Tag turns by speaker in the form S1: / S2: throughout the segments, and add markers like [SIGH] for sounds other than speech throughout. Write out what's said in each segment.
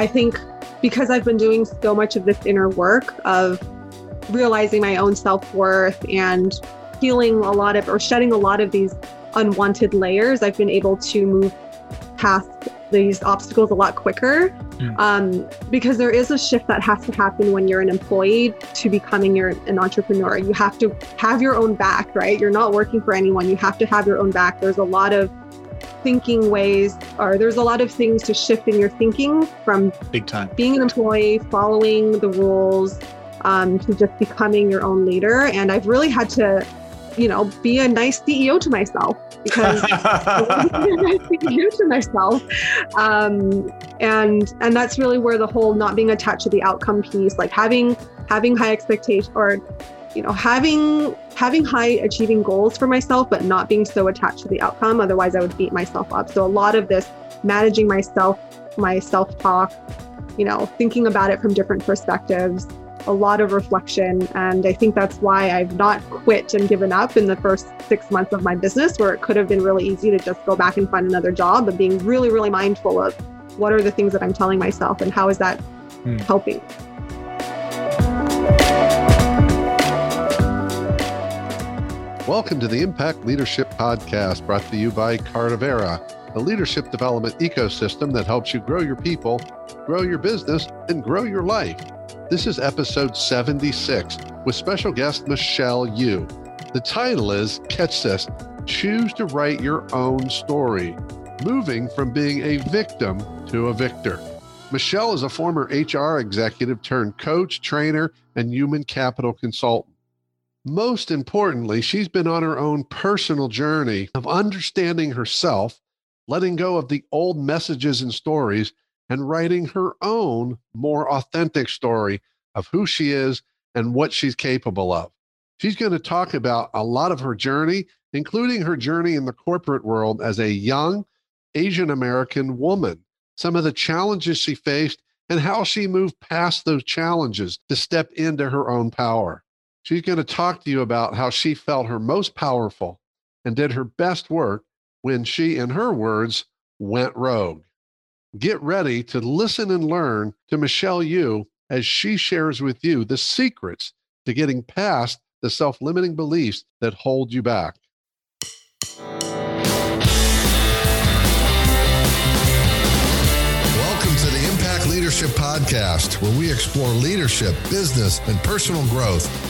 S1: I think because I've been doing so much of this inner work of realizing my own self worth and healing a lot of or shedding a lot of these unwanted layers, I've been able to move past these obstacles a lot quicker mm. um, because there is a shift that has to happen when you're an employee to becoming your, an entrepreneur. You have to have your own back, right? You're not working for anyone. You have to have your own back. There's a lot of thinking ways or there's a lot of things to shift in your thinking from
S2: big time.
S1: being an employee following the rules um, to just becoming your own leader. And i've really had to you know be a nice ceo to myself because I've been a nice ceo to myself. Um, and and that's really where the whole not being attached to the outcome piece like having having high expectation or you know having having high achieving goals for myself but not being so attached to the outcome otherwise i would beat myself up. So a lot of this managing myself my self talk you know thinking about it from different perspectives a lot of reflection. And i think that's why i've not quit and given up in the first six months of my business where it could have been really easy to just go back and find another job but being really really mindful of what are the things that i'm telling myself and how is that hmm. helping
S3: Welcome to the Impact Leadership Podcast, brought to you by Cardivera, a leadership development ecosystem that helps you grow your people, grow your business, and grow your life. This is episode 76 with special guest Michelle Yu. The title is Catch This Choose to Write Your Own Story, moving from being a victim to a victor. Michelle is a former HR executive turned coach, trainer, and human capital consultant. Most importantly, she's been on her own personal journey of understanding herself, letting go of the old messages and stories, and writing her own more authentic story of who she is and what she's capable of. She's going to talk about a lot of her journey, including her journey in the corporate world as a young Asian American woman, some of the challenges she faced, and how she moved past those challenges to step into her own power. She's going to talk to you about how she felt her most powerful and did her best work when she, in her words, went rogue. Get ready to listen and learn to Michelle Yu as she shares with you the secrets to getting past the self limiting beliefs that hold you back. Welcome to the Impact Leadership Podcast, where we explore leadership, business, and personal growth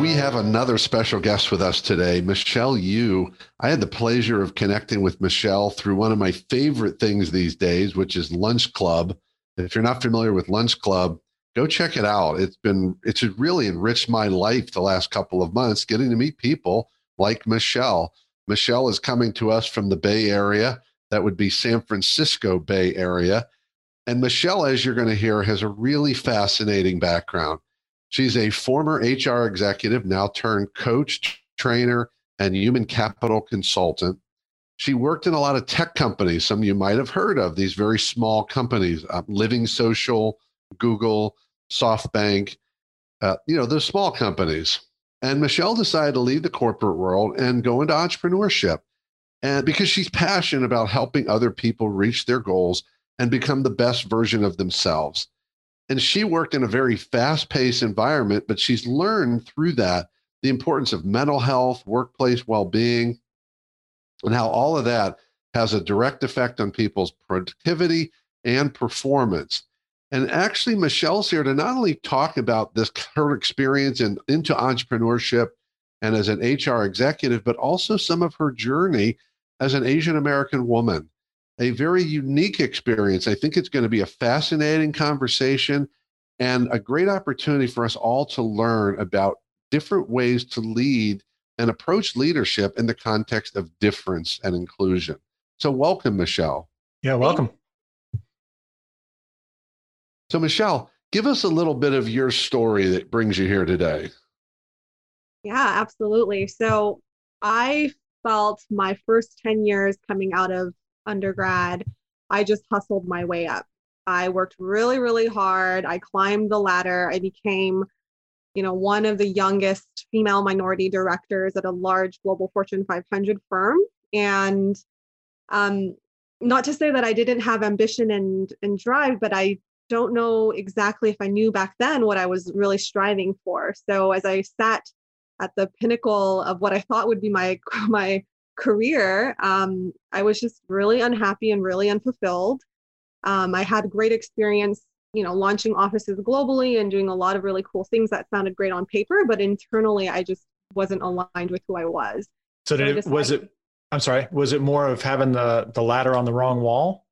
S3: We have another special guest with us today, Michelle Yu. I had the pleasure of connecting with Michelle through one of my favorite things these days, which is Lunch Club. If you're not familiar with Lunch Club, go check it out. It's been it's really enriched my life the last couple of months, getting to meet people like Michelle. Michelle is coming to us from the Bay Area. That would be San Francisco Bay Area. And Michelle, as you're going to hear, has a really fascinating background. She's a former HR executive, now turned coach, trainer, and human capital consultant. She worked in a lot of tech companies, some you might have heard of, these very small companies, uh, Living Social, Google, SoftBank, uh, you know, those small companies. And Michelle decided to leave the corporate world and go into entrepreneurship. And because she's passionate about helping other people reach their goals and become the best version of themselves. And she worked in a very fast paced environment, but she's learned through that the importance of mental health, workplace well being, and how all of that has a direct effect on people's productivity and performance. And actually, Michelle's here to not only talk about this her experience in, into entrepreneurship and as an HR executive, but also some of her journey as an Asian American woman a very unique experience. I think it's going to be a fascinating conversation and a great opportunity for us all to learn about different ways to lead and approach leadership in the context of difference and inclusion. So, welcome, Michelle.
S4: Yeah, welcome.
S3: So, Michelle, give us a little bit of your story that brings you here today.
S1: Yeah, absolutely. So I felt my first 10 years coming out of undergrad, I just hustled my way up. I worked really, really hard. I climbed the ladder. I became, you know, one of the youngest female minority directors at a large global Fortune 500 firm. And um, not to say that I didn't have ambition and, and drive, but I don't know exactly if I knew back then what I was really striving for. So as I sat at the pinnacle of what I thought would be my [LAUGHS] my career, um, I was just really unhappy and really unfulfilled. Um, I had great experience, you know, launching offices globally and doing a lot of really cool things that sounded great on paper, but internally, I just wasn't aligned with who I was.
S4: So, did it, was it? I'm sorry. Was it more of having the the ladder on the wrong wall?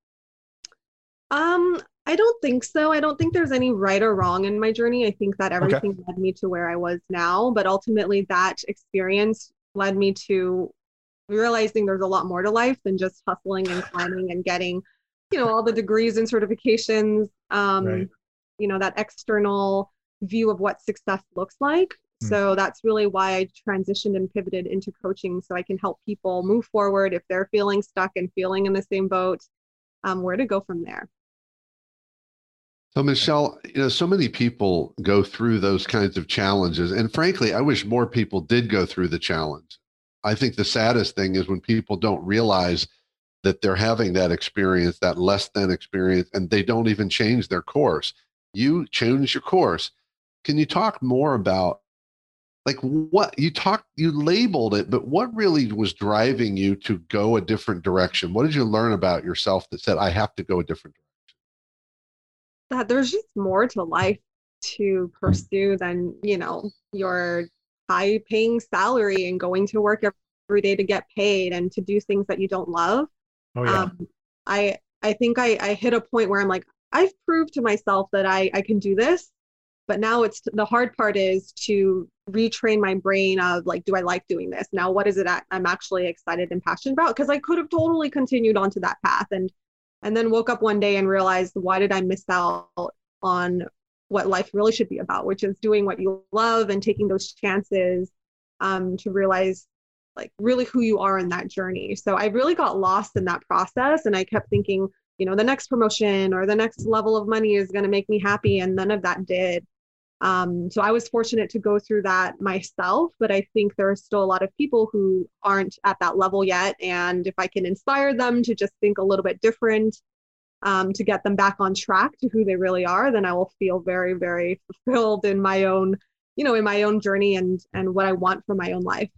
S1: Um, I don't think so. I don't think there's any right or wrong in my journey. I think that everything okay. led me to where I was now, but ultimately that experience led me to realizing there's a lot more to life than just hustling and climbing and getting, you know, all the degrees and certifications. Um, right. you know, that external view of what success looks like. Mm. So that's really why I transitioned and pivoted into coaching so I can help people move forward if they're feeling stuck and feeling in the same boat, um, where to go from there.
S3: So, Michelle, you know, so many people go through those kinds of challenges. And frankly, I wish more people did go through the challenge. I think the saddest thing is when people don't realize that they're having that experience, that less than experience, and they don't even change their course. You change your course. Can you talk more about like what you talked, you labeled it, but what really was driving you to go a different direction? What did you learn about yourself that said, I have to go a different direction?
S1: that there's just more to life to pursue than you know your high paying salary and going to work every day to get paid and to do things that you don't love. Oh, yeah. Um, i i think I, I hit a point where i'm like i've proved to myself that i i can do this but now it's the hard part is to retrain my brain of like do i like doing this? Now what is it that i'm actually excited and passionate about? Because i could have totally continued onto that path and and then woke up one day and realized why did I miss out on what life really should be about, which is doing what you love and taking those chances um, to realize like really who you are in that journey. So I really got lost in that process and I kept thinking, you know, the next promotion or the next level of money is going to make me happy. And none of that did. Um, so I was fortunate to go through that myself, but I think there are still a lot of people who aren't at that level yet. And if I can inspire them to just think a little bit different, um, to get them back on track to who they really are, then I will feel very, very fulfilled in my own, you know, in my own journey and and what I want for my own life.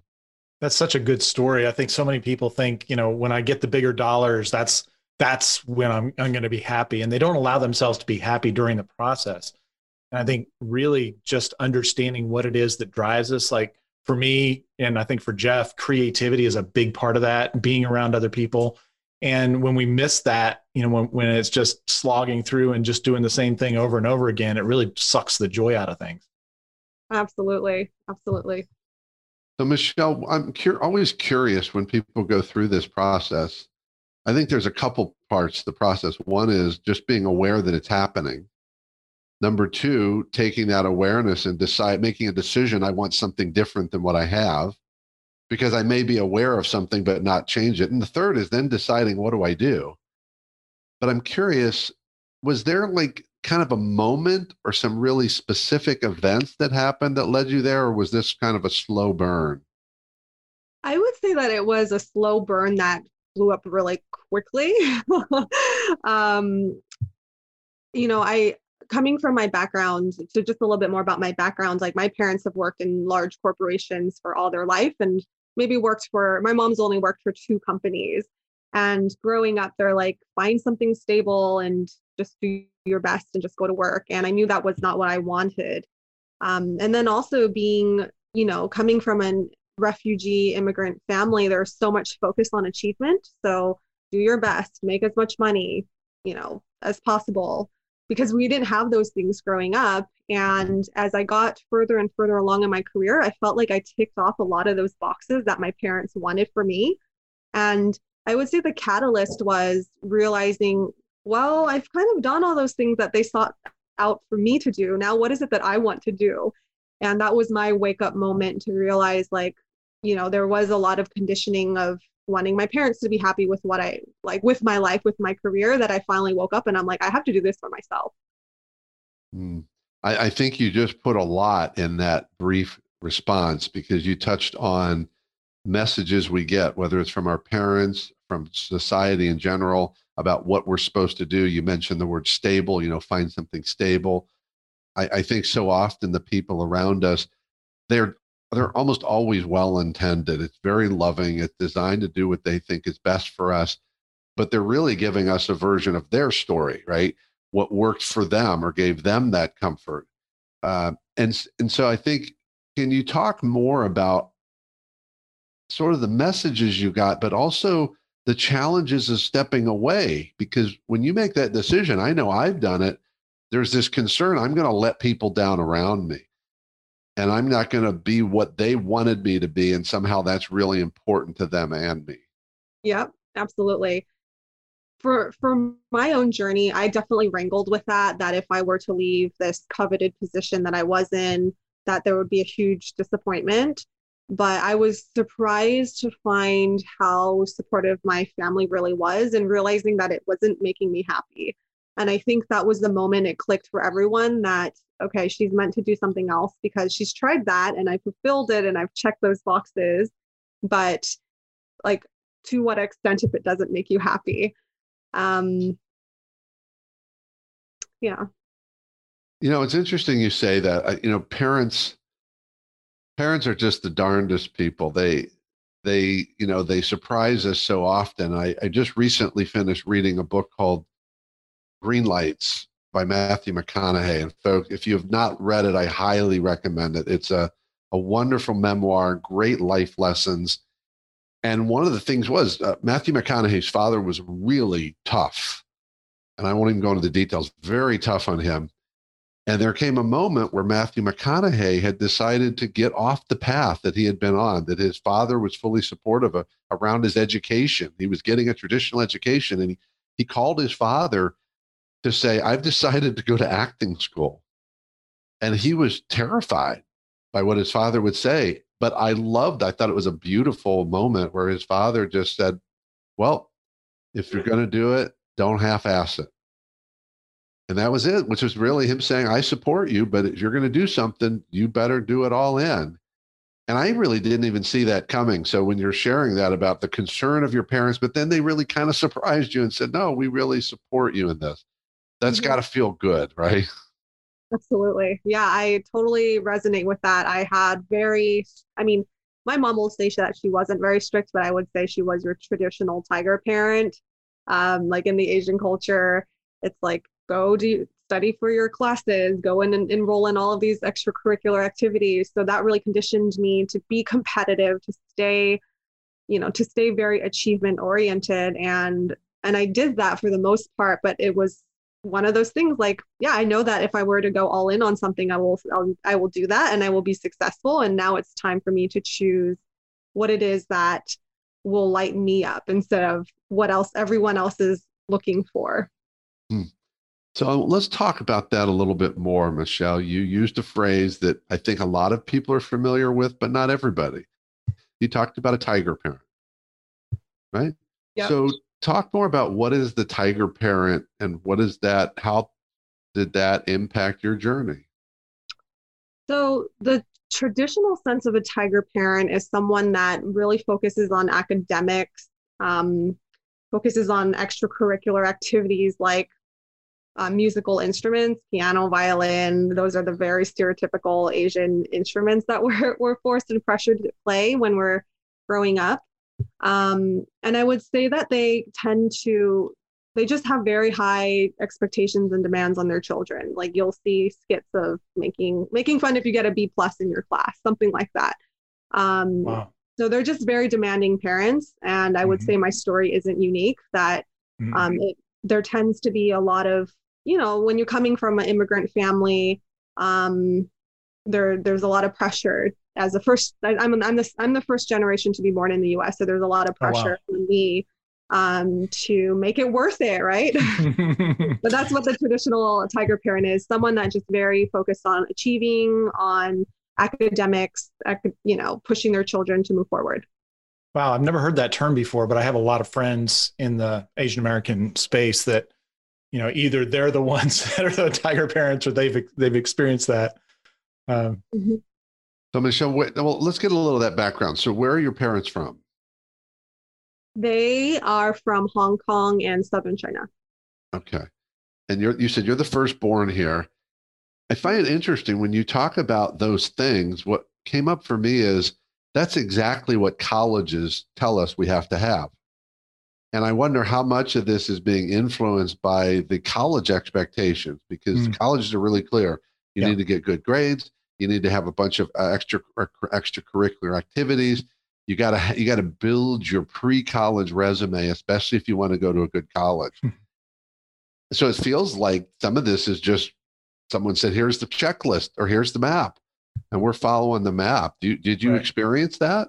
S4: That's such a good story. I think so many people think, you know, when I get the bigger dollars, that's that's when I'm I'm going to be happy, and they don't allow themselves to be happy during the process. And I think really just understanding what it is that drives us, like for me, and I think for Jeff, creativity is a big part of that, being around other people. And when we miss that, you know, when, when it's just slogging through and just doing the same thing over and over again, it really sucks the joy out of things.
S1: Absolutely. Absolutely.
S3: So, Michelle, I'm cur- always curious when people go through this process. I think there's a couple parts to the process. One is just being aware that it's happening. Number two, taking that awareness and decide making a decision. I want something different than what I have because I may be aware of something but not change it. And the third is then deciding what do I do? But I'm curious, was there like kind of a moment or some really specific events that happened that led you there, or was this kind of a slow burn?
S1: I would say that it was a slow burn that blew up really quickly. [LAUGHS] um, you know, I coming from my background, so just a little bit more about my background, like my parents have worked in large corporations for all their life and maybe worked for, my mom's only worked for two companies. And growing up, they're like, find something stable and just do your best and just go to work. And I knew that was not what I wanted. Um, and then also being, you know, coming from a refugee immigrant family, there's so much focus on achievement. So do your best, make as much money, you know, as possible because we didn't have those things growing up. And as I got further and further along in my career, I felt like I ticked off a lot of those boxes that my parents wanted for me. And I would say the catalyst was realizing, well, I've kind of done all those things that they sought out for me to do. Now, what is it that I want to do? And that was my wake up moment to realize like, you know, there was a lot of conditioning of wanting my parents to be happy with what I like with my life, with my career, that I finally woke up and I'm like, I have to do this for myself.
S3: Mm. I, I think you just put a lot in that brief response because you touched on messages we get, whether it's from our parents, from society in general, about what we're supposed to do. You mentioned the word stable, you know, find something stable. I, I think so often the people around us, they're they're almost always well intended. It's very loving. It's designed to do what they think is best for us, but they're really giving us a version of their story, right? What worked for them or gave them that comfort. Uh, and and so I think, can you talk more about sort of the messages you got, but also the challenges of stepping away? Because when you make that decision, I know I've done it. There's this concern I'm going to let people down around me and I'm not going to be what they wanted me to be. And somehow that's really important to them and me.
S1: Yep, absolutely. For for my own journey, I definitely wrangled with that. That if I were to leave this coveted position that I was in, that there would be a huge disappointment. But I was surprised to find how supportive my family really was, and realizing that it wasn't making me happy. And I think that was the moment it clicked for everyone that, okay, she's meant to do something else because she's tried that and I fulfilled it and I've checked those boxes. But like, to what extent if it doesn't make you happy? Um, yeah.
S3: You know, it's interesting you say that. You know, parents parents are just the darndest people. They they you know they surprise us so often. I, I just recently finished reading a book called Green Lights by Matthew McConaughey. And folks, if you have not read it, I highly recommend it. It's a, a wonderful memoir, great life lessons. And one of the things was uh, Matthew McConaughey's father was really tough. And I won't even go into the details, very tough on him. And there came a moment where Matthew McConaughey had decided to get off the path that he had been on, that his father was fully supportive of around his education. He was getting a traditional education and he, he called his father to say, I've decided to go to acting school. And he was terrified by what his father would say. But I loved, I thought it was a beautiful moment where his father just said, Well, if you're going to do it, don't half ass it. And that was it, which was really him saying, I support you, but if you're going to do something, you better do it all in. And I really didn't even see that coming. So when you're sharing that about the concern of your parents, but then they really kind of surprised you and said, No, we really support you in this that's mm-hmm. got to feel good, right? [LAUGHS]
S1: Absolutely. Yeah, I totally resonate with that. I had very, I mean, my mom will say that she wasn't very strict, but I would say she was your traditional tiger parent. Um, like in the Asian culture, it's like go do study for your classes, go in and enroll in all of these extracurricular activities. So that really conditioned me to be competitive, to stay, you know, to stay very achievement oriented. And and I did that for the most part, but it was one of those things like yeah i know that if i were to go all in on something i will I'll, I will do that and i will be successful. And now it's time for me to choose what it is that will light me up instead of what else everyone else is looking for.
S3: Hmm. so let's talk about that a little bit more michelle. You used a phrase that i think a lot of people are familiar with but not everybody. You talked about a tiger parent right? Yep. so talk more about what is the tiger parent and what is that how did that impact your journey?
S1: So the traditional sense of a tiger parent is someone that really focuses on academics um, focuses on extracurricular activities like uh, musical instruments piano violin. Those are the very stereotypical asian instruments that [LAUGHS] we're, we're forced and pressured to play when we're growing up um, and I would say that they tend to, they just have very high expectations and demands on their children. Like you'll see skits of making making fun if you get a B plus in your class, something like that. Um, wow. So they're just very demanding parents, and I would mm-hmm. say my story isn't unique. That mm-hmm. um, it, there tends to be a lot of, you know, when you're coming from an immigrant family, um, there there's a lot of pressure as the first I, am I'm the I'm the first generation to be born in the U.S. So there's a lot of pressure oh, wow. on me um, to make it worth it, right? [LAUGHS] [LAUGHS] but that's what the traditional tiger parent is: someone that just very focused on achieving, on academics, you know, pushing their children to move forward.
S4: Wow, I've never heard that term before, but I have a lot of friends in the Asian American space that, you know, either they're the [LAUGHS] ones that are the tiger parents or they've they've experienced that. Um,
S3: mm-hmm. So Michelle, wait, well, let's get a little of that background. So, where are your parents from?
S1: They are from Hong Kong and Southern China.
S3: Okay, and you you said you're the firstborn here. I find it interesting when you talk about those things. What came up for me is that's exactly what colleges tell us we have to have. And I wonder how much of this is being influenced by the college expectations because mm. colleges are really clear. You yeah. need to get good grades. You need to have a bunch of uh, extra extracurricular activities. You got to you got to build your pre-college resume, especially if you want to go to a good college. Hmm. so it feels like some of this is just someone said, "Here's the checklist" or "Here's the map," and we're following the map. Do, did you right. experience that?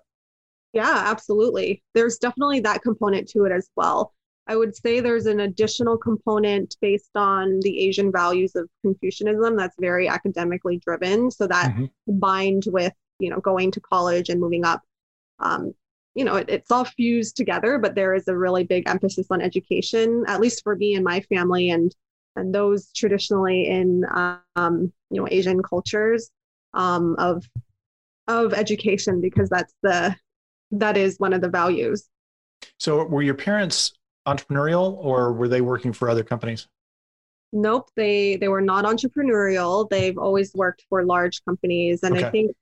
S1: Yeah, absolutely. There's definitely that component to it as well. I would say there's an additional component based on the Asian values of Confucianism that's very academically driven. So that mm-hmm. combined with, you know, going to college and moving up, um, you know, it, it's all fused together, but there is a really big emphasis on education, at least for me and my family and and those traditionally in um, you know Asian cultures um, of of education because that's the that is one of the values.
S4: So were your parents entrepreneurial or were they working for other companies?
S1: Nope, they they were not entrepreneurial. They've always worked for large companies and okay. I think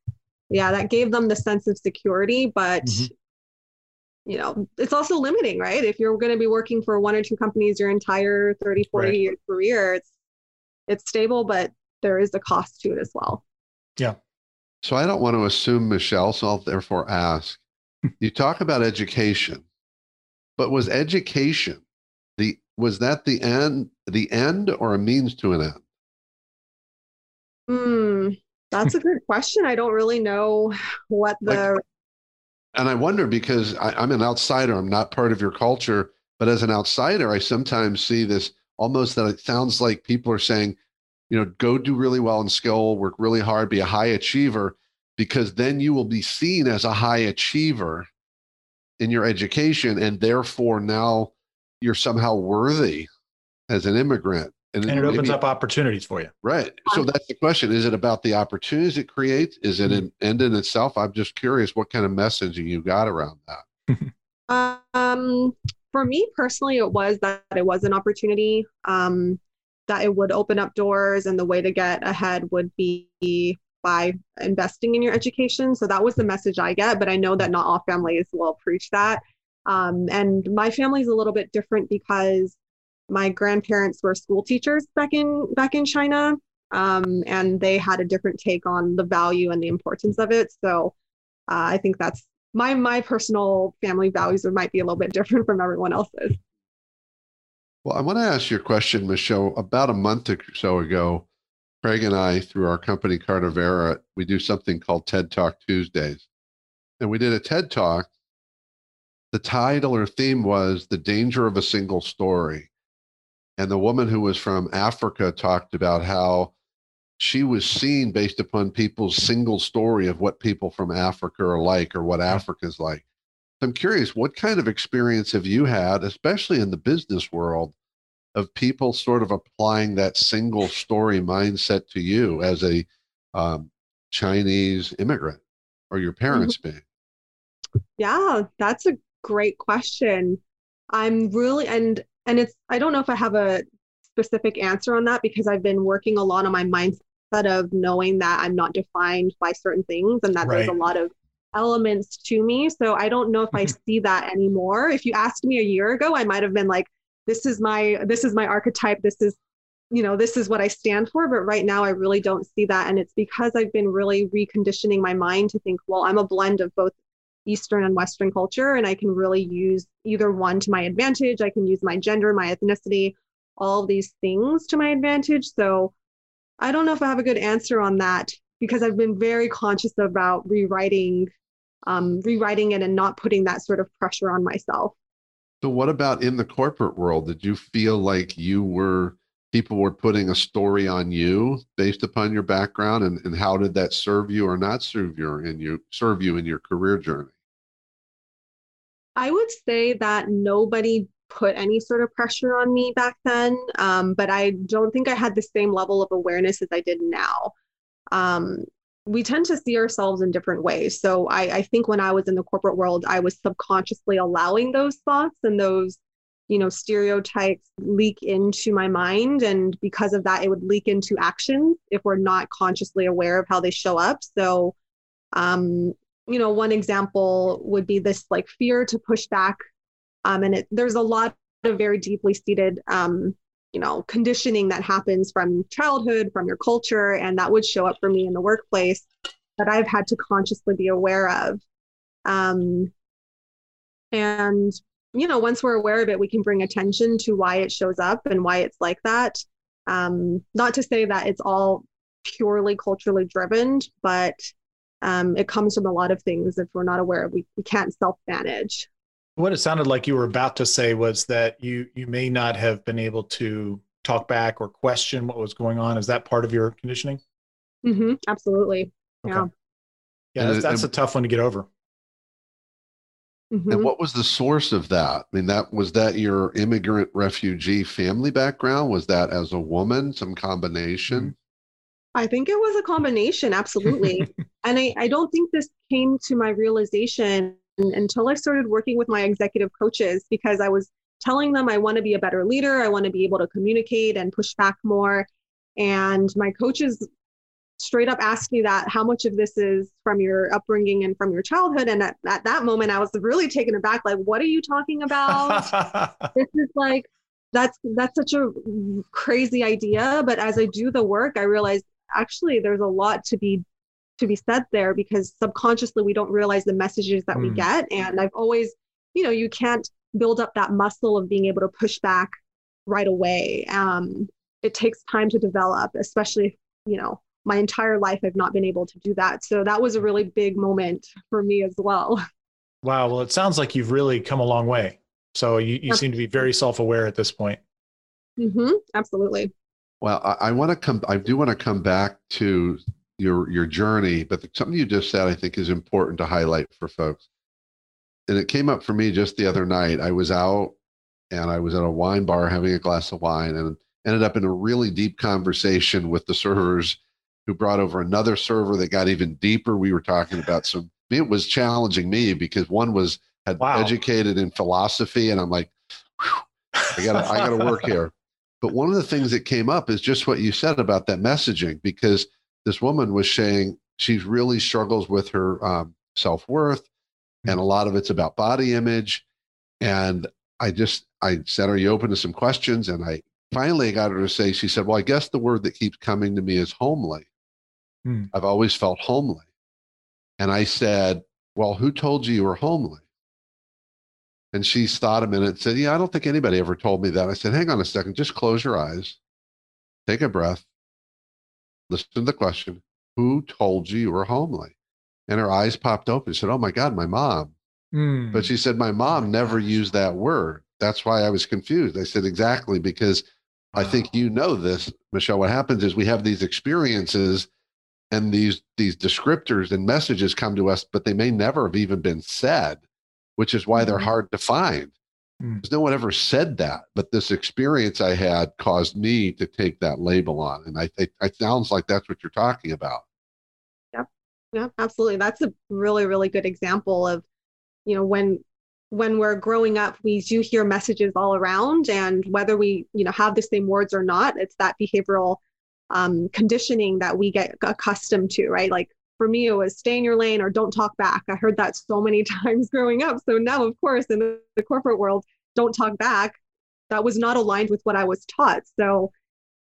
S1: yeah, that gave them the sense of security, but mm-hmm. you know, it's also limiting, right? If you're going to be working for one or two companies your entire 30, 40 right. year career, it's it's stable, but there is a cost to it as well.
S4: Yeah.
S3: So I don't want to assume Michelle, so I'll therefore ask. [LAUGHS] you talk about education but was education the was that the end the end or a means to an end?
S1: Hmm, that's a [LAUGHS] good question. I don't really know what the like,
S3: and I wonder because I, I'm an outsider, I'm not part of your culture, but as an outsider, I sometimes see this almost that it sounds like people are saying, you know, go do really well in school, work really hard, be a high achiever, because then you will be seen as a high achiever in your education and therefore now you're somehow worthy as an immigrant
S4: and, and it maybe, opens up opportunities for you.
S3: Right. So that's the question. Is it about the opportunities it creates? Is it an end in itself? I'm just curious what kind of messaging you got around
S1: that. [LAUGHS] Um for me personally it was that it was an opportunity um that it would open up doors and the way to get ahead would be by investing in your education. So that was the message I get, but I know that not all families will preach that. Um, and my family is a little bit different because my grandparents were school teachers back in back in China, um, and they had a different take on the value and the importance of it. So uh, I think that's my my personal family values might be a little bit different from everyone else's.
S3: Well, I want to ask you a question, Michelle. About a month or so ago, Craig and I, through our company Cardivera, we do something called TED Talk Tuesdays. And we did a TED Talk. The title or theme was The Danger of a Single Story. And the woman who was from Africa talked about how she was seen based upon people's single story of what people from Africa are like or what Africa's like. I'm curious, what kind of experience have you had, especially in the business world, of people sort of applying that single story mindset to you as a um, Chinese immigrant or your parents mm-hmm. being?
S1: Yeah, that's a great question. I'm really and and it's I don't know if I have a specific answer on that because I've been working a lot on my mindset of knowing that I'm not defined by certain things and that right. there's a lot of elements to me. So I don't know if I mm-hmm. see that anymore. If you asked me a year ago, I might have been like, this is my this is my archetype. This is you know this is what i stand for. But right now i really don't see that. And it's because i've been really reconditioning my mind to think well i'm a blend of both eastern and western culture and i can really use either one to my advantage. I can use my gender my ethnicity all these things to my advantage. So i don't know if i have a good answer on that because i've been very conscious about rewriting um, rewriting it and not putting that sort of pressure on myself
S3: so, what about in the corporate world? Did you feel like you were people were putting a story on you based upon your background and, and how did that serve you or not serve you in you serve you in your career journey
S1: i would say that nobody put any sort of pressure on me back then um, but i don't think i had the same level of awareness as i did now um, we tend to see ourselves in different ways. So I, I think when i was in the corporate world i was subconsciously allowing those thoughts and those you know stereotypes leak into my mind. And because of that it would leak into actions if we're not consciously aware of how they show up. So um you know one example would be this like fear to push back. Um and it, there's a lot of very deeply seated um you know conditioning that happens from childhood from your culture and that would show up for me in the workplace that i've had to consciously be aware of um and you know, once we're aware of it, we can bring attention to why it shows up and why it's like that. Um, not to say that it's all purely culturally driven, but um, it comes from a lot of things. If we're not aware, we, we can't self manage.
S4: What it sounded like you were about to say was that you you may not have been able to talk back or question what was going on. Is that part of your conditioning?
S1: Mm-hmm, absolutely. Okay. Yeah.
S4: Yeah, that's, that's a tough one to get over.
S3: Mm-hmm. And what was the source of that? I mean, that was that your immigrant refugee family background? Was that as a woman, some combination? Mm-hmm.
S1: I think it was a combination, absolutely. [LAUGHS] and I, I don't think this came to my realization until I started working with my executive coaches because I was telling them I want to be a better leader, I want to be able to communicate and push back more. And my coaches straight up asked me that how much of this is from your upbringing and from your childhood and at, at that moment i was really taken aback like what are you talking about [LAUGHS] this is like that's that's such a crazy idea but as i do the work i realize actually there's a lot to be to be said there because subconsciously we don't realize the messages that mm. we hmm. get and i've always you know you can't build up that muscle of being able to push back right away um, it takes time to develop especially you know my entire life I've not been able to do that. So that was a really big moment for me as well. [LAUGHS]
S4: Wow. Well, it sounds like you've really come a long way. So you, you seem to be very self aware at this point.
S1: Mm-hmm. Absolutely.
S3: Well, I, I want to come, I do want to come back to your, your journey, but the, something you just said, I think is important to highlight for folks. And it came up for me just the other night. I was out and I was at a wine bar having a glass of wine and ended up in a really deep conversation with the servers who brought over another server that got even deeper. We were talking about some. It was challenging me because one was had wow. educated in philosophy, and I'm like, I got I got to work here. But one of the things that came up is just what you said about that messaging, because this woman was saying she really struggles with her um, self worth, mm-hmm. and a lot of it's about body image. And I just I said, "Are you open to some questions?" And I finally got her to say, she said, "Well, I guess the word that keeps coming to me is homely." Hmm. I've always felt homely. And I said, Well, who told you you were homely? And she thought a minute and said, Yeah, I don't think anybody ever told me that. I said, Hang on a second, just close your eyes, take a breath, listen to the question Who told you you were homely? And her eyes popped open. She said, Oh my God, my mom. Hmm. But she said, My mom never used that word. That's why I was confused. I said, Exactly, because wow. I think you know this, Michelle. What happens is we have these experiences and these these descriptors and messages come to us but they may never have even been said which is why they're mm-hmm. hard to find mm. because no one ever said that but this experience i had caused me to take that label on and i think it sounds like that's what you're talking about
S1: yep yeah absolutely that's a really really good example of you know when when we're growing up we do hear messages all around and whether we you know have the same words or not it's that behavioral um, conditioning that we get accustomed to, right? Like for me, it was stay in your lane or don't talk back. I heard that so many [LAUGHS] times growing up. So now, of course, in the, the corporate world, don't talk back. That was not aligned with what I was taught. So,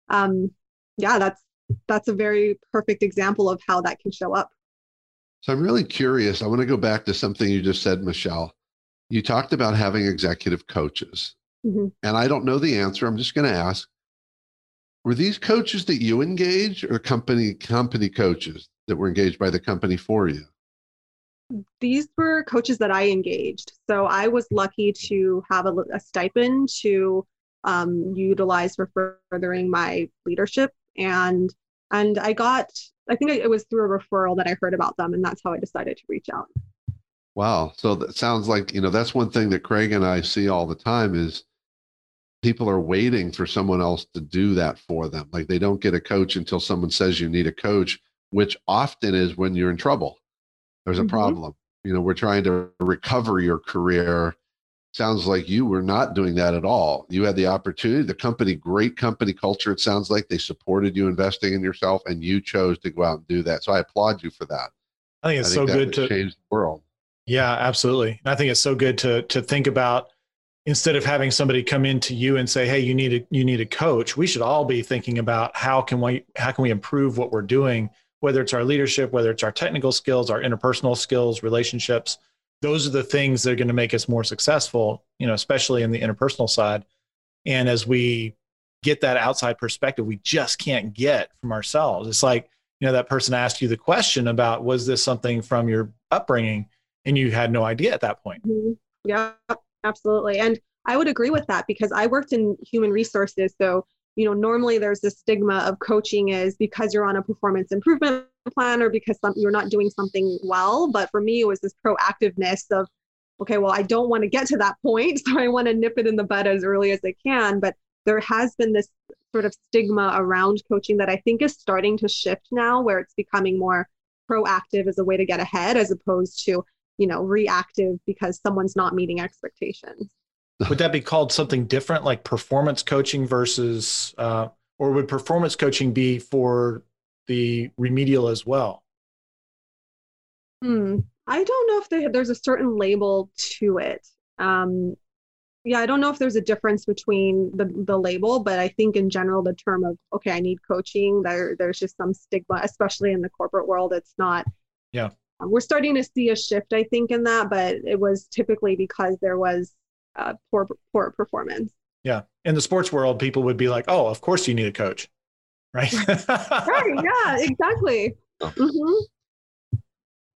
S1: um, yeah, that's that's a very perfect example of how that can show up.
S3: So I'm really curious. I want to go back to something you just said, Michelle. You talked about having executive coaches. Mm-hmm. And I don't know the answer. I'm just going to ask were these coaches that you engage or company company coaches that were engaged by the company for you
S1: these were coaches that i engaged so i was lucky to have a, a stipend to um, utilize for furthering my leadership. And and I got, I think it was through a referral that I heard about them, and that's how I decided to reach out.
S3: Wow. So that sounds like, you know, that's one thing that Craig and I see all the time is people are waiting for someone else to do that for them. Like they don't get a coach until someone says you need a coach, which often is when you're in trouble. There's a mm-hmm. problem. You know, we're trying to recover your career. Sounds like you were not doing that at all. You had the opportunity, the company, great company culture. It sounds like they supported you investing in yourself and you chose to go out and do that. So I applaud you for that.
S4: I think it's I think so good to
S3: change the world.
S4: Yeah, absolutely. I think it's so good to to think about instead of having somebody come into you and say, "Hey, you need a you need a coach." We should all be thinking about how can we how can we improve what we're doing, whether it's our leadership, whether it's our technical skills, our interpersonal skills, relationships. Those are the things that are going to make us more successful, you know, especially in the interpersonal side. And as we get that outside perspective, we just can't get from ourselves. It's like, you know, that person asked you the question about was this something from your upbringing? And you had no idea at that point.
S1: Mm-hmm. Yeah absolutely. And I would agree with that because I worked in human resources. So, you know, normally there's this stigma of coaching is because you're on a performance improvement plan or because some, you're not doing something well. But for me, it was this proactiveness of, okay, well, I don't want to get to that point. [LAUGHS] So I want to nip it in the bud as early as I can. But there has been this sort of stigma around coaching that I think is starting to shift now, where it's becoming more proactive as a way to get ahead as opposed to you know reactive because someone's not meeting expectations
S4: would that be called something different like performance coaching versus uh, or would performance coaching be for the remedial as well?
S1: Hmm. i don't know if they, there's a certain label to it. Um, yeah i don't know if there's a difference between the, the label but i think in general the term of okay i need coaching there there's just some stigma especially in the corporate world it's not
S4: yeah.
S1: We're starting to see a shift, I think, in that, but it was typically because there was uh, poor poor performance.
S4: Yeah, in the sports world, people would be like, "Oh, of course you need a coach," right? [LAUGHS]
S1: right. [LAUGHS] Yeah. Exactly. Mm-hmm.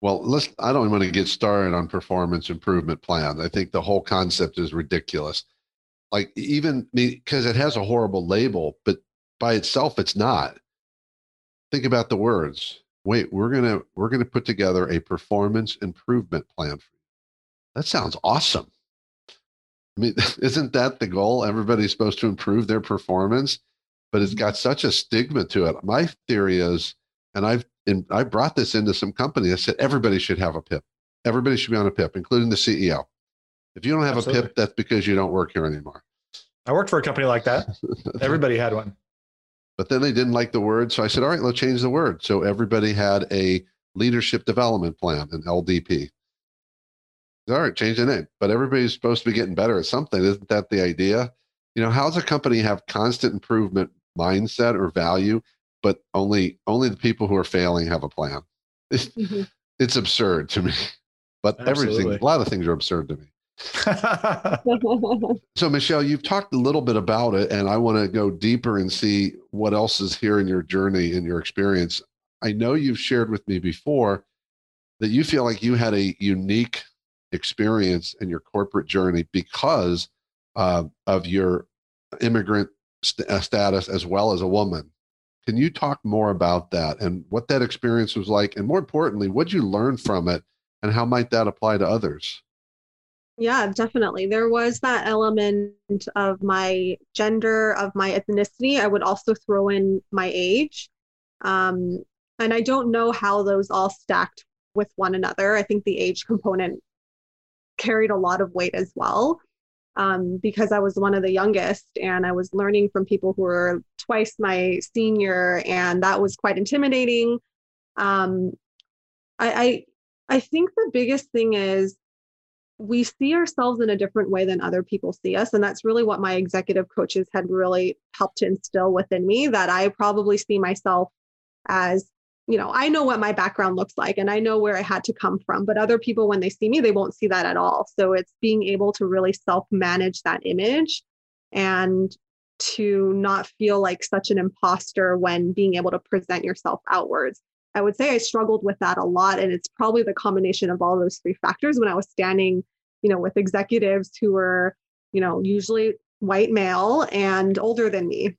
S3: Well, let's. I don't want to get started on performance improvement plans. I think the whole concept is ridiculous. Like even me, because it has a horrible label, but by itself, it's not. Think about the words wait we're gonna we're gonna put together a performance improvement plan that sounds awesome i mean [LAUGHS] isn't that the goal everybody's supposed to improve their performance but it's mm-hmm. got such a stigma to it my theory is and i've in, i brought this into some company i said everybody should have a pip everybody should be on a pip including the ceo if you don't have Absolutely. a pip that's because you don't work here anymore
S4: i worked for a company like that [LAUGHS] everybody had one
S3: but then they didn't like the word. So I said, all right, let's change the word. So everybody had a leadership development plan, an LDP. All right, change the name. But everybody's supposed to be getting better at something. Isn't that the idea? You know, how does a company have constant improvement mindset or value, but only only the people who are failing have a plan? It's, mm-hmm. it's absurd to me. But Absolutely. everything, a lot of things are absurd to me. [LAUGHS] so michelle you've talked a little bit about it and i want to go deeper and see what else is here in your journey and your experience i know you've shared with me before that you feel like you had a unique experience in your corporate journey because uh, of your immigrant st- uh, status as well as a woman can you talk more about that and what that experience was like and more importantly what you learn from it and how might that apply to others
S1: yeah, definitely. There was that element of my gender, of my ethnicity. I would also throw in my age. Um, and I don't know how those all stacked with one another. I think the age component carried a lot of weight as well um, because I was one of the youngest and I was learning from people who were twice my senior, and that was quite intimidating. Um, I, I I think the biggest thing is we see ourselves in a different way than other people see us. And that's really what my executive coaches had really helped to instill within me that I probably see myself as, you know, I know what my background looks like and I know where I had to come from. But other people, when they see me, they won't see that at all. So it's being able to really self manage that image and to not feel like such an imposter when being able to present yourself outwards. I would say I struggled with that a lot. And it's probably the combination of all those three factors when I was standing, you know, with executives who were, you know, usually white male and older than me.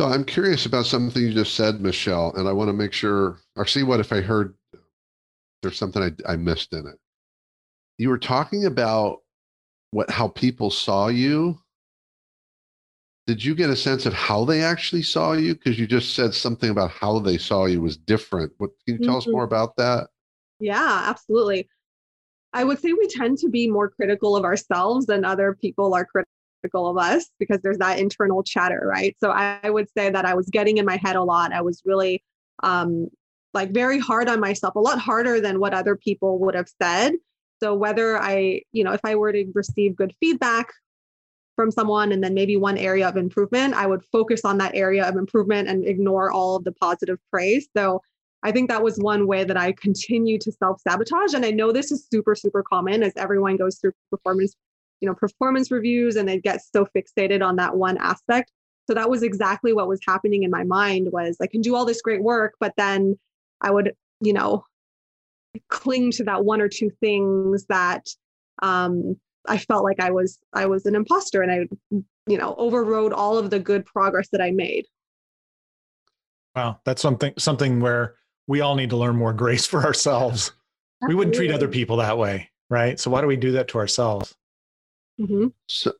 S3: So I'm curious about something you just said, Michelle, and I want to make sure or see what if I heard there's something I, I missed in it. You were talking about what how people saw you. Did you get a sense of how they actually saw you? Because you just said something about how they saw you was different. What can you tell mm-hmm. us more about that?
S1: Yeah, absolutely. I would say we tend to be more critical of ourselves than other people are critical of us because there's that internal chatter, right? So I would say that I was getting in my head a lot. I was really um, like very hard on myself, a lot harder than what other people would have said. So whether I, you know, if I were to receive good feedback from someone and then maybe one area of improvement, I would focus on that area of improvement and ignore all of the positive praise. So I think that was one way that I continue to self sabotage. And I know this is super, super common as everyone goes through performance, you know, performance reviews and they get so fixated on that one aspect. So that was exactly what was happening in my mind was I can do all this great work, but then I would, you know, cling to that one or two things that um, I felt like I was I was an imposter and I, you know, overrode all of the good progress that I made.
S4: Wow, that's something something where we all need to learn more grace for ourselves. Absolutely. We wouldn't treat other people that way, right? So why do we do that to ourselves?
S3: Mm-hmm. So,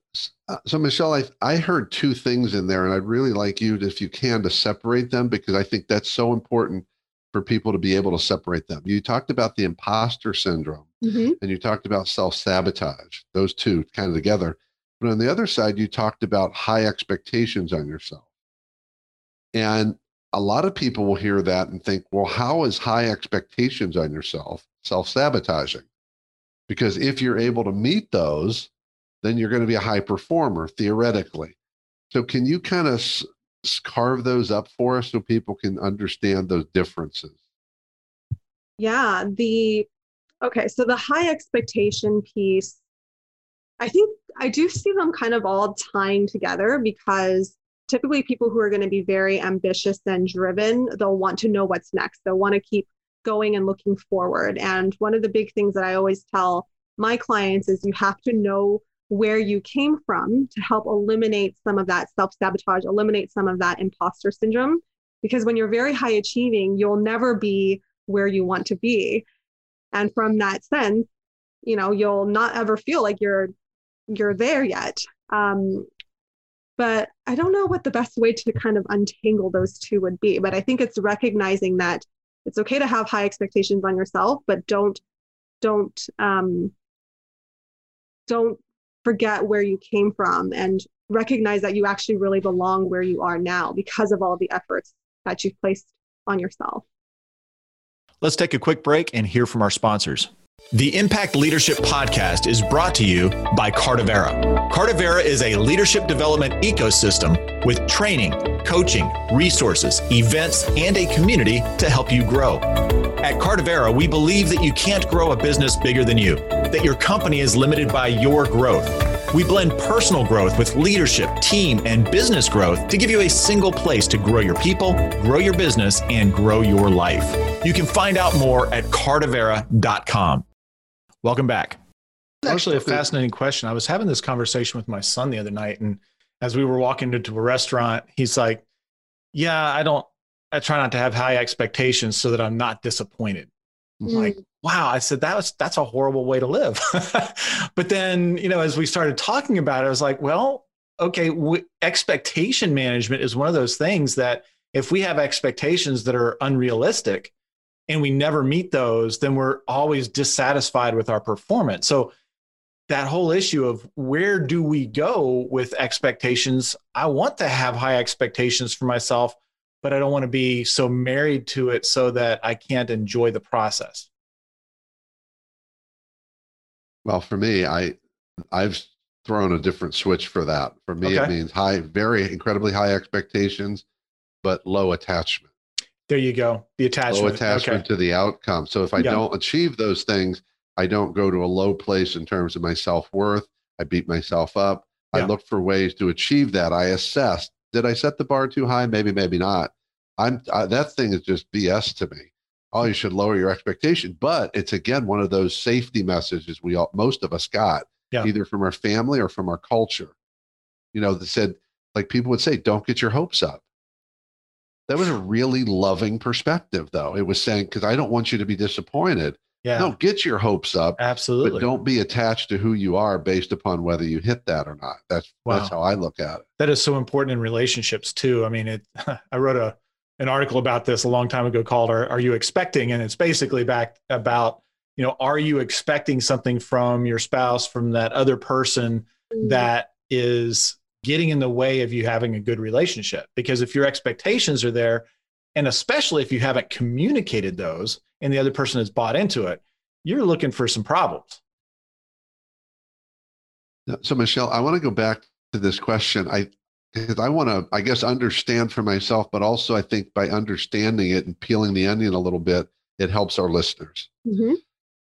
S3: uh, so Michelle, I, I heard two things in there, and I'd really like you, to, if you can, to separate them because I think that's so important for people to be able to separate them. You talked about the imposter syndrome, mm-hmm. and you talked about self sabotage. Those two kind of together. But on the other side, you talked about high expectations on yourself. And a lot of people will hear that and think, well, how is high expectations on yourself self sabotaging? Because if you're able to meet those, then you're going to be a high performer theoretically. So, can you kind of s- carve those up for us so people can understand those differences?
S1: Yeah. The okay. So, the high expectation piece, I think I do see them kind of all tying together because typically people who are going to be very ambitious and driven, they'll want to know what's next. They'll want to keep going and looking forward. And one of the big things that I always tell my clients is you have to know where you came from to help eliminate some of that self sabotage, eliminate some of that imposter syndrome. Because when you're very high achieving, you'll never be where you want to be. And from that sense, you know, you'll not ever feel like you're you're there yet. Um, but I don't know what the best way to kind of untangle those two would be. But I think it's recognizing that it's okay to have high expectations on yourself, but don't don't um, don't forget where you came from and recognize that you actually really belong where you are now because of all the efforts that you've placed on yourself.
S2: Let's take a quick break and hear from our sponsors. The Impact Leadership Podcast is brought to you by Cardivera. Cardivera is a leadership development ecosystem with training, coaching, resources, events, and a community to help you grow. At Cardivera, we believe that you can't grow a business bigger than you, that your company is limited by your growth. We blend personal growth with leadership, team, and business growth to give you a single place to grow your people, grow your business, and grow your life. You can find out more at cardivera.com. Welcome back.
S4: Actually, a fascinating question. I was having this conversation with my son the other night, and as we were walking into a restaurant, he's like, "Yeah, I don't. I try not to have high expectations so that I'm not disappointed." Mm. Like, wow! I said that was that's a horrible way to live. [LAUGHS] but then, you know, as we started talking about it, I was like, "Well, okay, w- expectation management is one of those things that if we have expectations that are unrealistic." and we never meet those, then we're always dissatisfied with our performance. So that whole issue of where do we go with expectations? I want to have high expectations for myself, but I don't want to be so married to it so that I can't enjoy the process.
S3: Well, for me, I I've thrown a different switch for that. For me, okay. it means high, very incredibly high expectations, but low attachment.
S4: There you go. The attachment.
S3: Low attachment okay. to the outcome. So if I yeah. don't achieve those things, I don't go to a low place in terms of my self worth. I beat myself up. Yeah. I look for ways to achieve that. I assess. Did I set the bar too high? Maybe, maybe not. I'm uh, that thing is just BS to me. Oh, you should lower your expectation. But it's again one of those safety messages we all, most of us got.
S4: Yeah.
S3: either from our family or from our culture. You know, that said, like people would say, don't get your hopes up. That was a really loving perspective, though. It was saying, because I don't want you to be disappointed.
S4: Yeah.
S3: No, get your hopes up,
S4: absolutely.
S3: but don't be attached to who you are based upon whether you hit that or not. That's
S4: Wow.
S3: that's how I look at it.
S4: that is so important in relationships too. I mean, it. [LAUGHS] I wrote a an article about this a long time ago called "Are, Are You Expecting?" and it's basically back about you know, are you expecting something from your spouse, from that other person mm-hmm. that is getting in the way of you having a good relationship? Because if your expectations are there, and especially if you haven't communicated those, and the other person has bought into it, you're looking for some problems.
S3: So, Michelle, I want to go back to this question. I because I want to, I guess, understand for myself, but also I think by understanding it and peeling the onion a little bit, it helps our listeners.
S1: Mhm.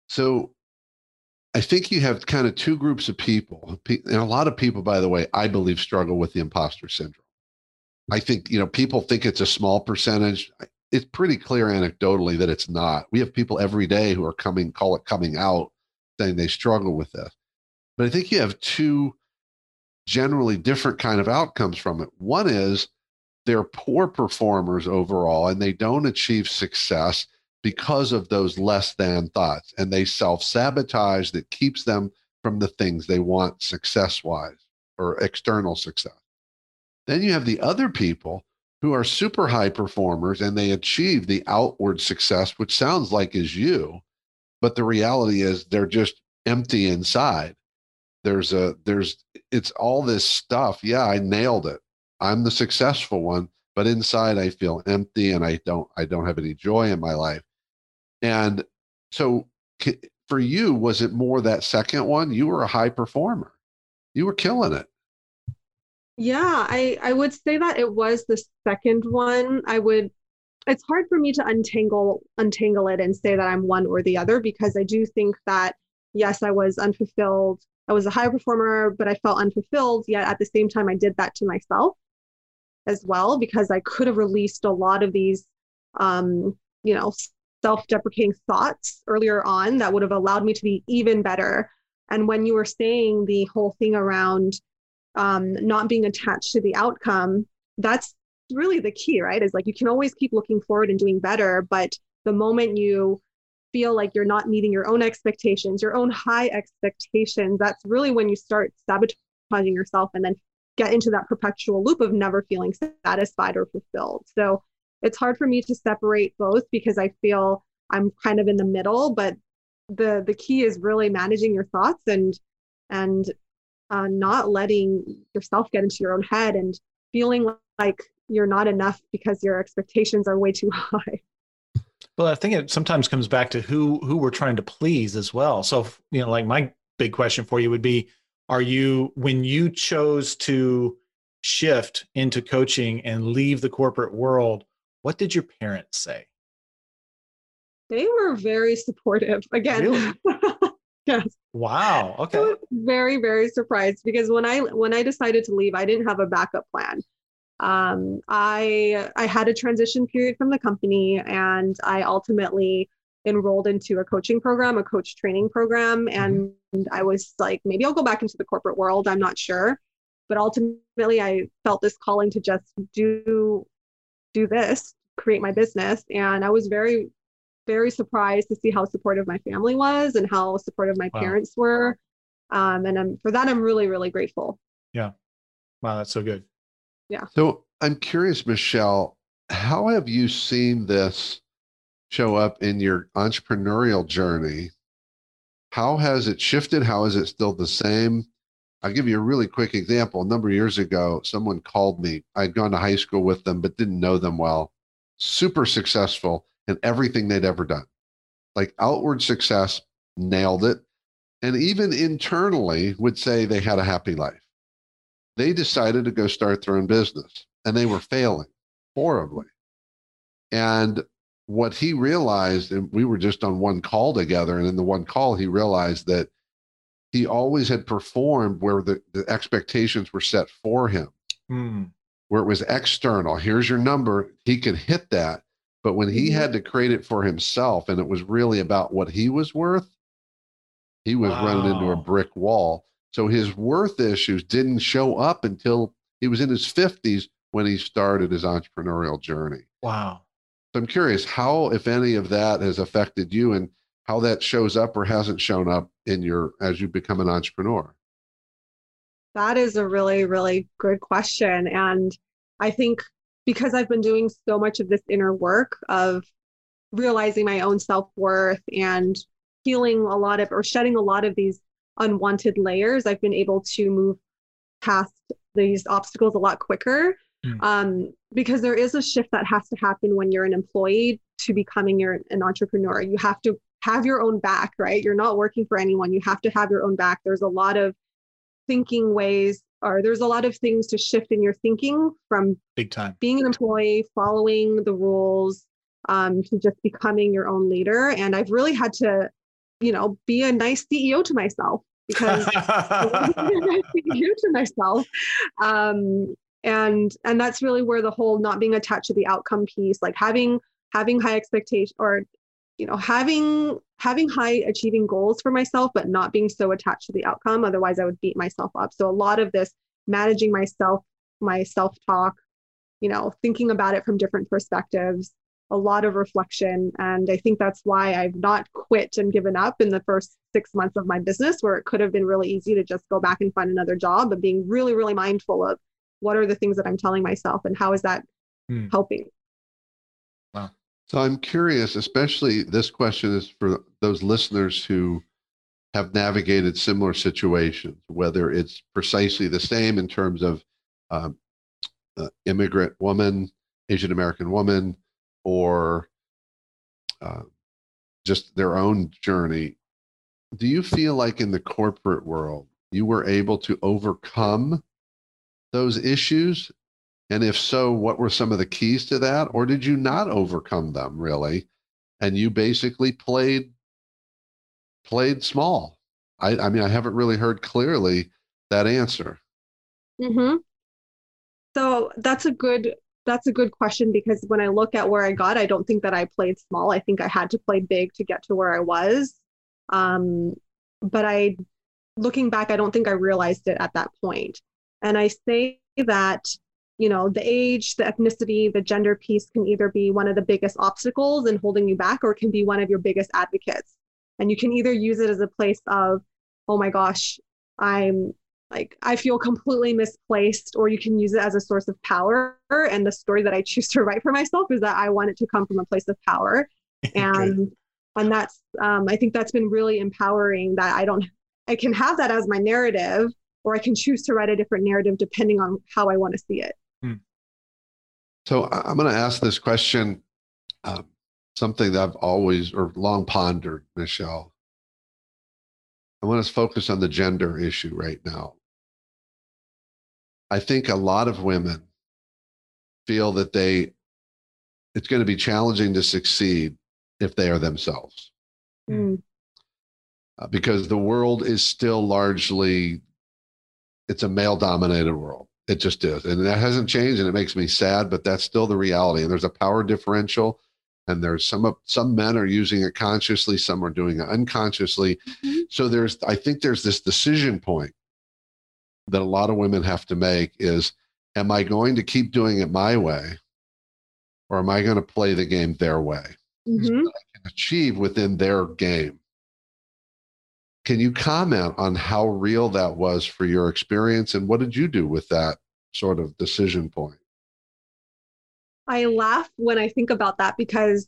S3: So, I think you have kind of two groups of people, and a lot of people, by the way, I believe struggle with the imposter syndrome. I think you know people think it's a small percentage. It's pretty clear anecdotally that it's not. We have people every day who are coming, call it coming out, saying they struggle with this. But I think you have two generally different kind of outcomes from it. One is they're poor performers overall and they don't achieve success because of those less than thoughts and they self-sabotage that keeps them from the things they want success wise or external success. Then you have the other people who are super high performers and they achieve the outward success which sounds like is you but the reality is they're just empty inside. There's a there's it's all this stuff. Yeah i nailed it. I'm the successful one but inside i feel empty and i don't i don't have any joy in my life. And so for you was it more that second one? You were a high performer. You were killing it
S1: Yeah, I I would say that it was the second one. I would it's hard for me to untangle untangle it and say that I'm one or the other because I do think that yes, I was unfulfilled. I was a high performer, but I felt unfulfilled, yet at the same time I did that to myself as well because I could have released a lot of these um, you know, self-deprecating thoughts earlier on that would have allowed me to be even better. And when you were saying the whole thing around um, not being attached to the outcome, that's really the key, right? Is like you can always keep looking forward and doing better, but the moment you feel like you're not meeting your own expectations, your own high expectations, that's really when you start sabotaging yourself and then get into that perpetual loop of never feeling satisfied or fulfilled. So it's hard for me to separate both because I feel I'm kind of in the middle, but the the key is really managing your thoughts and and uh, not letting yourself get into your own head and feeling like you're not enough because your expectations are way too [LAUGHS] high.
S4: Well, I think it sometimes comes back to who who we're trying to please as well. So, you know, like my big question for you would be are you when you chose to shift into coaching and leave the corporate world, what did your parents say?
S1: They were very supportive. Again,
S4: Really? [LAUGHS]
S1: yes.
S4: Wow. [LAUGHS]
S1: I
S4: Okay.
S1: was very, very surprised because when I when I decided to leave, I didn't have a backup plan. Um, I I had a transition period from the company, and I ultimately enrolled into a coaching program, a coach training program, and I was like, maybe I'll go back into the corporate world. I'm not sure, but ultimately, I felt this calling to just do do this, create my business, and I was very very surprised to see how supportive my family was and how supportive my
S4: Wow.
S1: parents were. Um, and I'm, for that, I'm really, really grateful. Yeah.
S4: Wow, that's so good. Yeah.
S3: So I'm curious, Michelle, how have you seen this show up in your entrepreneurial journey? How has it shifted? How is it still the same? I'll give you a really quick example. A number of years ago, someone called me. I'd gone to high school with them, but didn't know them well. Super successful in everything they'd ever done. Like outward success, nailed it. And even internally would say they had a happy life they decided to go start their own business and they were failing horribly. And what he realized, and we were just on one call together, and in the one call, he realized that he always had performed where the, the expectations were set for him,
S4: Hmm.
S3: where it was external. Here's your number. He could hit that. But when he
S1: Mhm.
S3: had to create it for himself and it was really about what he was worth, He was wow. running into a brick wall. So his worth issues didn't show up until he was in his 50s when he started his entrepreneurial journey.
S4: Wow.
S3: So I'm curious how, if any of that has affected you and how that shows up or hasn't shown up in your as you become an entrepreneur.
S1: That is a really, really good question. And I think because I've been doing so much of this inner work of realizing my own self worth and healing a lot of or shedding a lot of these unwanted layers, I've been able to move past these obstacles a lot quicker mm. um, because there is a shift that has to happen when you're an employee to becoming your, an entrepreneur. You have to have your own back, right? You're not working for anyone. You have to have your own back. There's a lot of thinking ways or there's a lot of things to shift in your thinking from
S4: big time
S1: being an employee, following the rules, um, to just becoming your own leader. And I've really had to, you know, be a nice CEO to myself because I wasn't a nice CEO to myself. Um, and and that's really where the whole not being attached to the outcome piece, like having having high expectation or you know having having high achieving goals for myself but not being so attached to the outcome otherwise i would beat myself up so a lot of this managing myself my self talk you know thinking about it from different perspectives a lot of reflection. And I think that's why I've not quit and given up in the first six months of my business, where it could have been really easy to just go back and find another job, but being really, really mindful of what are the things that I'm telling myself and how is that hmm. helping.
S3: So I'm curious, especially this question is for those listeners who have navigated similar situations, whether it's precisely the same in terms of um, uh, immigrant woman, Asian American woman, or uh, just their own journey, do you feel like in the corporate world you were able to overcome those issues? And if so, what were some of the keys to that? Or did you not overcome them really? And you basically played played small. I, I mean, I haven't really heard clearly that answer.
S1: Mm-hmm. So that's a good that's a good question because when I look at where I got, I don't think that I played small. I think I had to play big to get to where I was. Um, but I, looking back, I don't think I realized it at that point. And I say that, you know, the age, the ethnicity, the gender piece can either be one of the biggest obstacles in holding you back or it can be one of your biggest advocates. And you can either use it as a place of, oh my gosh, I'm like I feel completely misplaced, or you can use it as a source of power. And the story that I choose to write for myself is that I want it to come from a place of power. [LAUGHS] And and that's um, I think that's been really empowering that I don't I can have that as my narrative, or I can choose to write a different narrative depending on how I want to see it.
S3: So I'm going to ask this question, um, something that I've always or long pondered, Michelle. I want to focus on the gender issue right now. I think a lot of women feel that they it's going to be challenging to succeed if they are themselves. Mm. Uh, because the world is still largely it's a male dominated world. It just is. And that hasn't changed and it makes me sad, but that's still the reality. And there's a power differential and there's some some men are using it consciously some are doing it unconsciously mm-hmm. so there's i think there's this decision point that a lot of women have to make is am i going to keep doing it my way or am i going to play the game their way mm-hmm. so i can achieve within their game can you comment on how real that was for your experience and what did you do with that sort of decision point?
S1: I laugh when I think about that because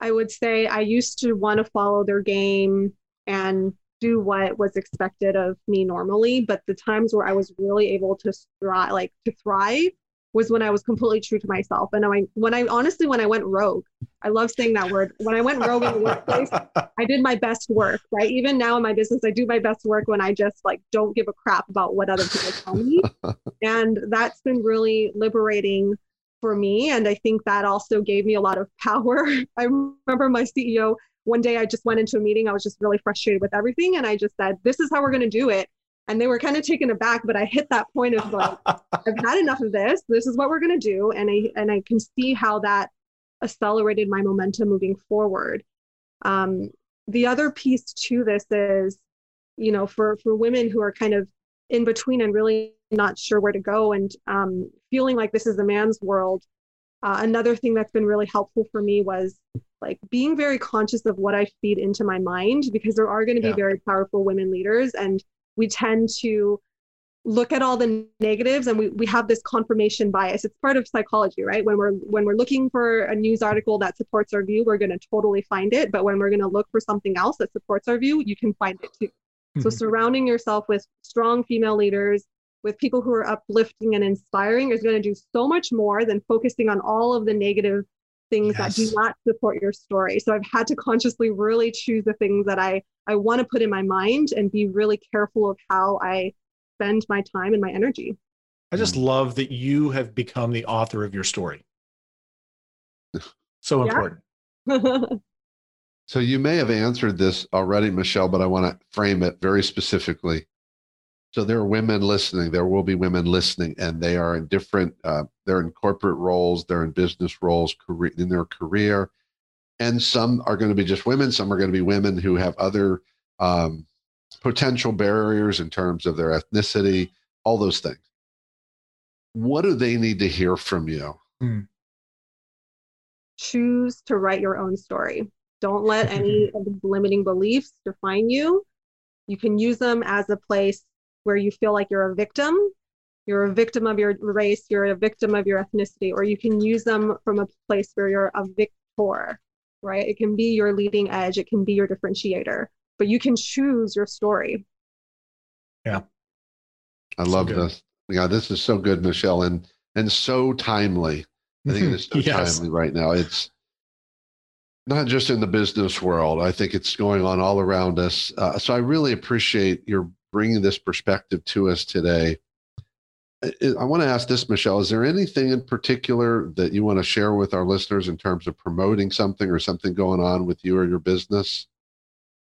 S1: I would say I used to want to follow their game and do what was expected of me normally, but the times where I was really able to thrive, like to thrive, was when I was completely true to myself. And I, when I honestly, when I went rogue, I love saying that word. When I went rogue in the workplace, [LAUGHS] I did my best work, right? Even now in my business, I do my best work when I just like don't give a crap about what other people tell me. [LAUGHS] and that's been really liberating for me. And I think that also gave me a lot of power. [LAUGHS] I remember my CEO, one day I just went into a meeting, I was just really frustrated with everything. And I just said, This is how we're going to do it. And they were kind of taken aback, but I hit that point of like, [LAUGHS] I've had enough of this. This is what we're going to do. And I, and I can see how that accelerated my momentum moving forward. Um, the other piece to this is you know, for for women who are kind of in between and really not sure where to go and um, feeling like this is a man's world. Uh, another thing that's been really helpful for me was like being very conscious of what I feed into my mind because there are going to be
S4: Yeah.
S1: very powerful women leaders and we tend to look at all the negatives and we, we have this confirmation bias. It's part of psychology right? When we're when we're looking for a news article that supports our view we're going to totally find it. But when we're going to look for something else that supports our view you can find it too. So
S4: Mhm.
S1: surrounding yourself with strong female leaders with people who are uplifting and inspiring is going to do so much more than focusing on all of the negative things that do not support your story so i've had to consciously really choose the things that i i want to put in my mind and be really careful of how i spend my time and my energy
S4: I just love that you have become the author of your story. So
S1: Yeah.
S4: important. [LAUGHS]
S3: So you may have answered this already, Michelle, but I want to frame it very specifically. So there are women listening. There will be women listening, and they are in different. Uh, they're in corporate roles. They're in business roles, career in their career, and some are going to be just women. Some are going to be women who have other um, potential barriers in terms of their ethnicity, all those things. What do they need to hear from you?
S1: choose to write your own story don't let [LAUGHS] any of the limiting beliefs define you you can use them as a place where you feel like you're a victim you're a victim of your race you're a victim of your ethnicity or you can use them from a place where you're a victor right it can be your leading edge it can be your differentiator but you can choose your story
S3: yeah
S4: I
S3: love
S4: good.
S3: this. Yeah, this is so good, Michelle, and and so timely. I think it is so [LAUGHS]
S4: Yes.
S3: timely right now. It's not just in the business world. I think it's going on all around us. Uh, so I really appreciate your bringing this perspective to us today. I, I want to ask this, Michelle. Is there anything in particular that you want to share with our listeners in terms of promoting something or something going on with you or your business?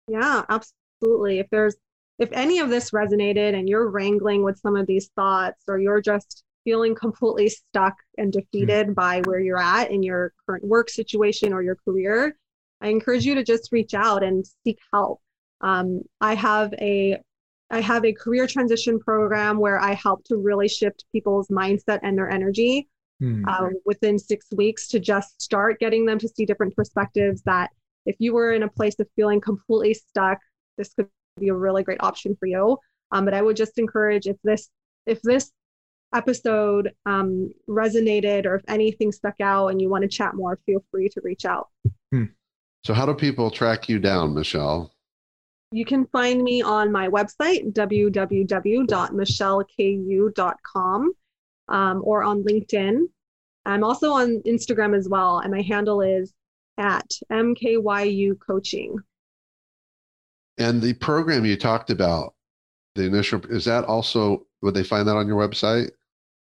S1: Yeah, absolutely. If there's if any of this resonated and you're wrangling with some of these thoughts or you're just feeling completely stuck and defeated by where you're at in your current work situation or your career, I encourage you to just reach out and seek help. Um, I have a I have a career transition program where I help to really shift people's mindset and their energy
S4: Hmm.
S1: um, within six weeks to just start getting them to see different perspectives that if you were in a place of feeling completely stuck this could be a really great option for you um, but i would just encourage if this if this episode um, resonated or if anything stuck out and you want to chat more feel free to reach out
S3: So how do people track you down, Michelle?
S1: You can find me on my website www.michelleku.com um, or on linkedin. I'm also on instagram as well and my handle is at mkyu coaching.
S3: And the program you talked about, the initial, is that also, would they find that on your website?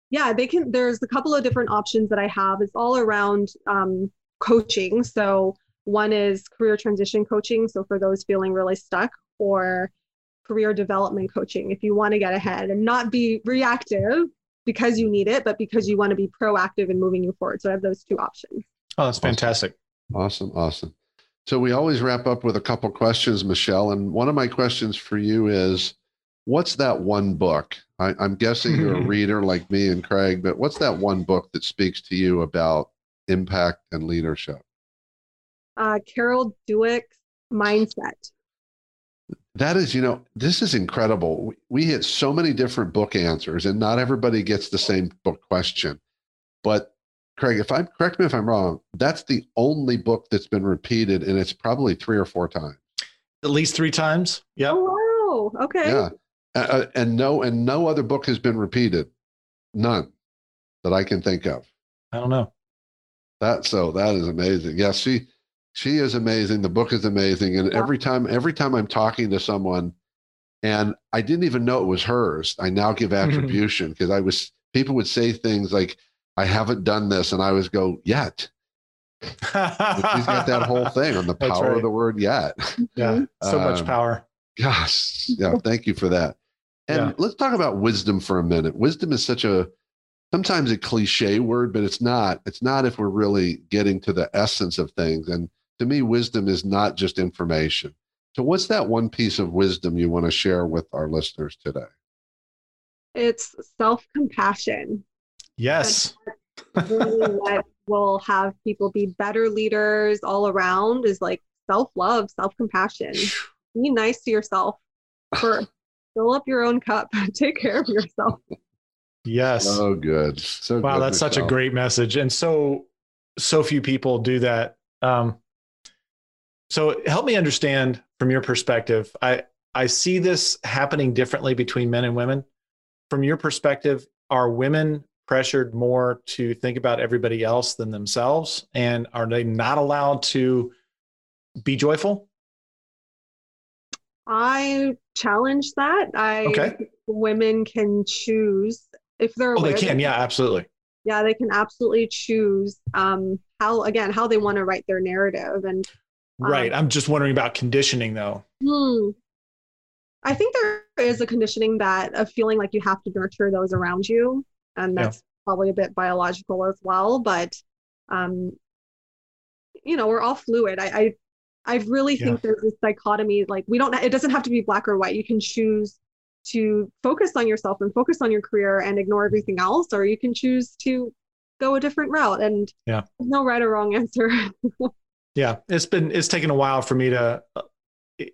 S1: yeah they can there's a couple of different options that i have. It's all around um, coaching. So one is career transition coaching so for those feeling really stuck or career development coaching if you want to get ahead and not be reactive because you need it but because you want to be proactive in moving you forward so i have those two options
S4: Oh, that's fantastic.
S3: Awesome. Awesome. So we always wrap up with a couple questions, Michelle. And one of my questions for you is what's that one book? I, I'm guessing you're a [LAUGHS] reader like me and Craig, but what's that one book that speaks to you about impact and leadership?
S1: Uh, carol dweck's mindset
S3: That is, you know, this is incredible. We, we hit so many different book answers, and not everybody gets the same book question. But Craig, if I'm correct me if I'm wrong, that's the only book that's been repeated, and it's probably three or four times.
S4: At least three times. Yeah.
S1: oh wow okay
S3: Yeah, uh, and no, and no other book has been repeated, none that I can think of.
S4: I don't know.
S3: That so that is amazing. Yes, she she is amazing. The book is amazing, and
S1: Yeah.
S3: every time every time I'm talking to someone, and I didn't even know it was hers, I now give [LAUGHS] attribution because I was people would say things like, "I haven't done this," and I was go yet. She's got that whole thing on the [LAUGHS] power
S4: right.
S3: of the word yet.
S4: yeah. [LAUGHS] So much
S3: Um,
S4: power.
S3: Gosh, yeah, thank you for that. And
S4: Yeah.
S3: let's talk about wisdom for a minute. Wisdom is such a sometimes a cliche word, but it's not. It's not if we're really getting to the essence of things. And to me, wisdom is not just information. So, what's that one piece of wisdom you want to share with our listeners today?
S1: It's self compassion.
S4: Yes.
S1: really [LAUGHS] what will have people be better leaders all around is like self love, self compassion. Be nice to yourself first. [LAUGHS] Fill up your own cup. [LAUGHS] Take care of yourself.
S4: Yes.
S3: So good. So
S4: wow,
S3: good,
S4: that's such a great message, and so so few people do that. Um, so help me understand from your perspective. I I see this happening differently between men and women. From your perspective, are women pressured more to think about everybody else than themselves, and are they not allowed to be joyful?
S1: I challenge that. I
S4: Okay.
S1: women can choose if they're
S4: Oh, they can. Yeah, absolutely.
S1: yeah, they can absolutely choose um, how again how they want to write their narrative and
S4: Right.
S1: Um,
S4: I'm just wondering about conditioning, though.
S1: Hmm. I think there is a conditioning that of feeling like you have to nurture those around you, and
S4: Yeah.
S1: that's probably a bit biological as well. But, um, you know, we're all fluid. I, I, I really
S4: Yeah.
S1: think there's this dichotomy. Like we don't. It doesn't have to be black or white. You can choose to focus on yourself and focus on your career and ignore everything else, or you can choose to go a different route. And
S4: Yeah.
S1: there's no right or wrong answer. [LAUGHS]
S4: Yeah, it's been it's taken a while for me to uh,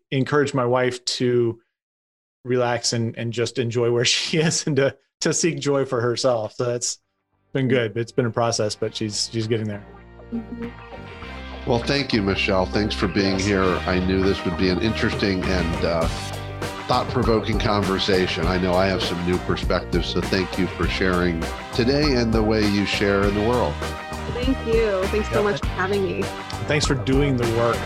S4: encourage my wife to relax and and just enjoy where [LAUGHS] she is and to to seek joy for herself. So that's been good. It's been a process, but she's she's getting there.
S3: Well, thank you, Michelle. Thanks for being here. I knew this would be an interesting and uh, thought provoking conversation. I know I have some new perspectives, so thank you for sharing today and the way you share in the world.
S1: Thank you. Thanks so
S4: Yeah.
S1: much for having me.
S4: Thanks for doing the work.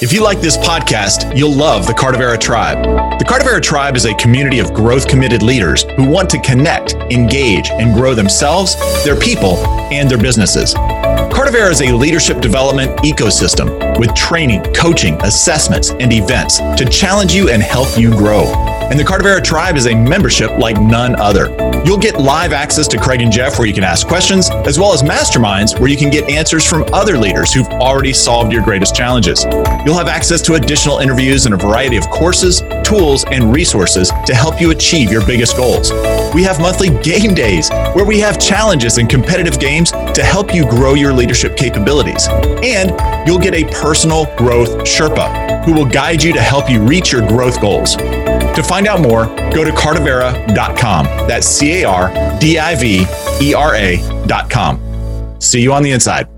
S2: If you like this podcast, you'll love the Cardivera Tribe. The Cardivera Tribe is a community of growth committed leaders who want to connect, engage, and grow themselves, their people, and their businesses. Cardivera is a leadership development ecosystem with training, coaching, assessments, and events to challenge you and help you grow. And the Cardivera Tribe is a membership like none other. You'll get live access to Craig and Jeff where you can ask questions, as well as masterminds where you can get answers from other leaders who've already solved your greatest challenges. You'll have access to additional interviews and a variety of courses, tools, and resources to help you achieve your biggest goals. We have monthly game days where we have challenges and competitive games to help you grow your leadership capabilities. And you'll get a personal growth Sherpa who will guide you to help you reach your growth goals. To find out more, go to cardivera.com. That's C A R D I V E R A.com. See you on the inside.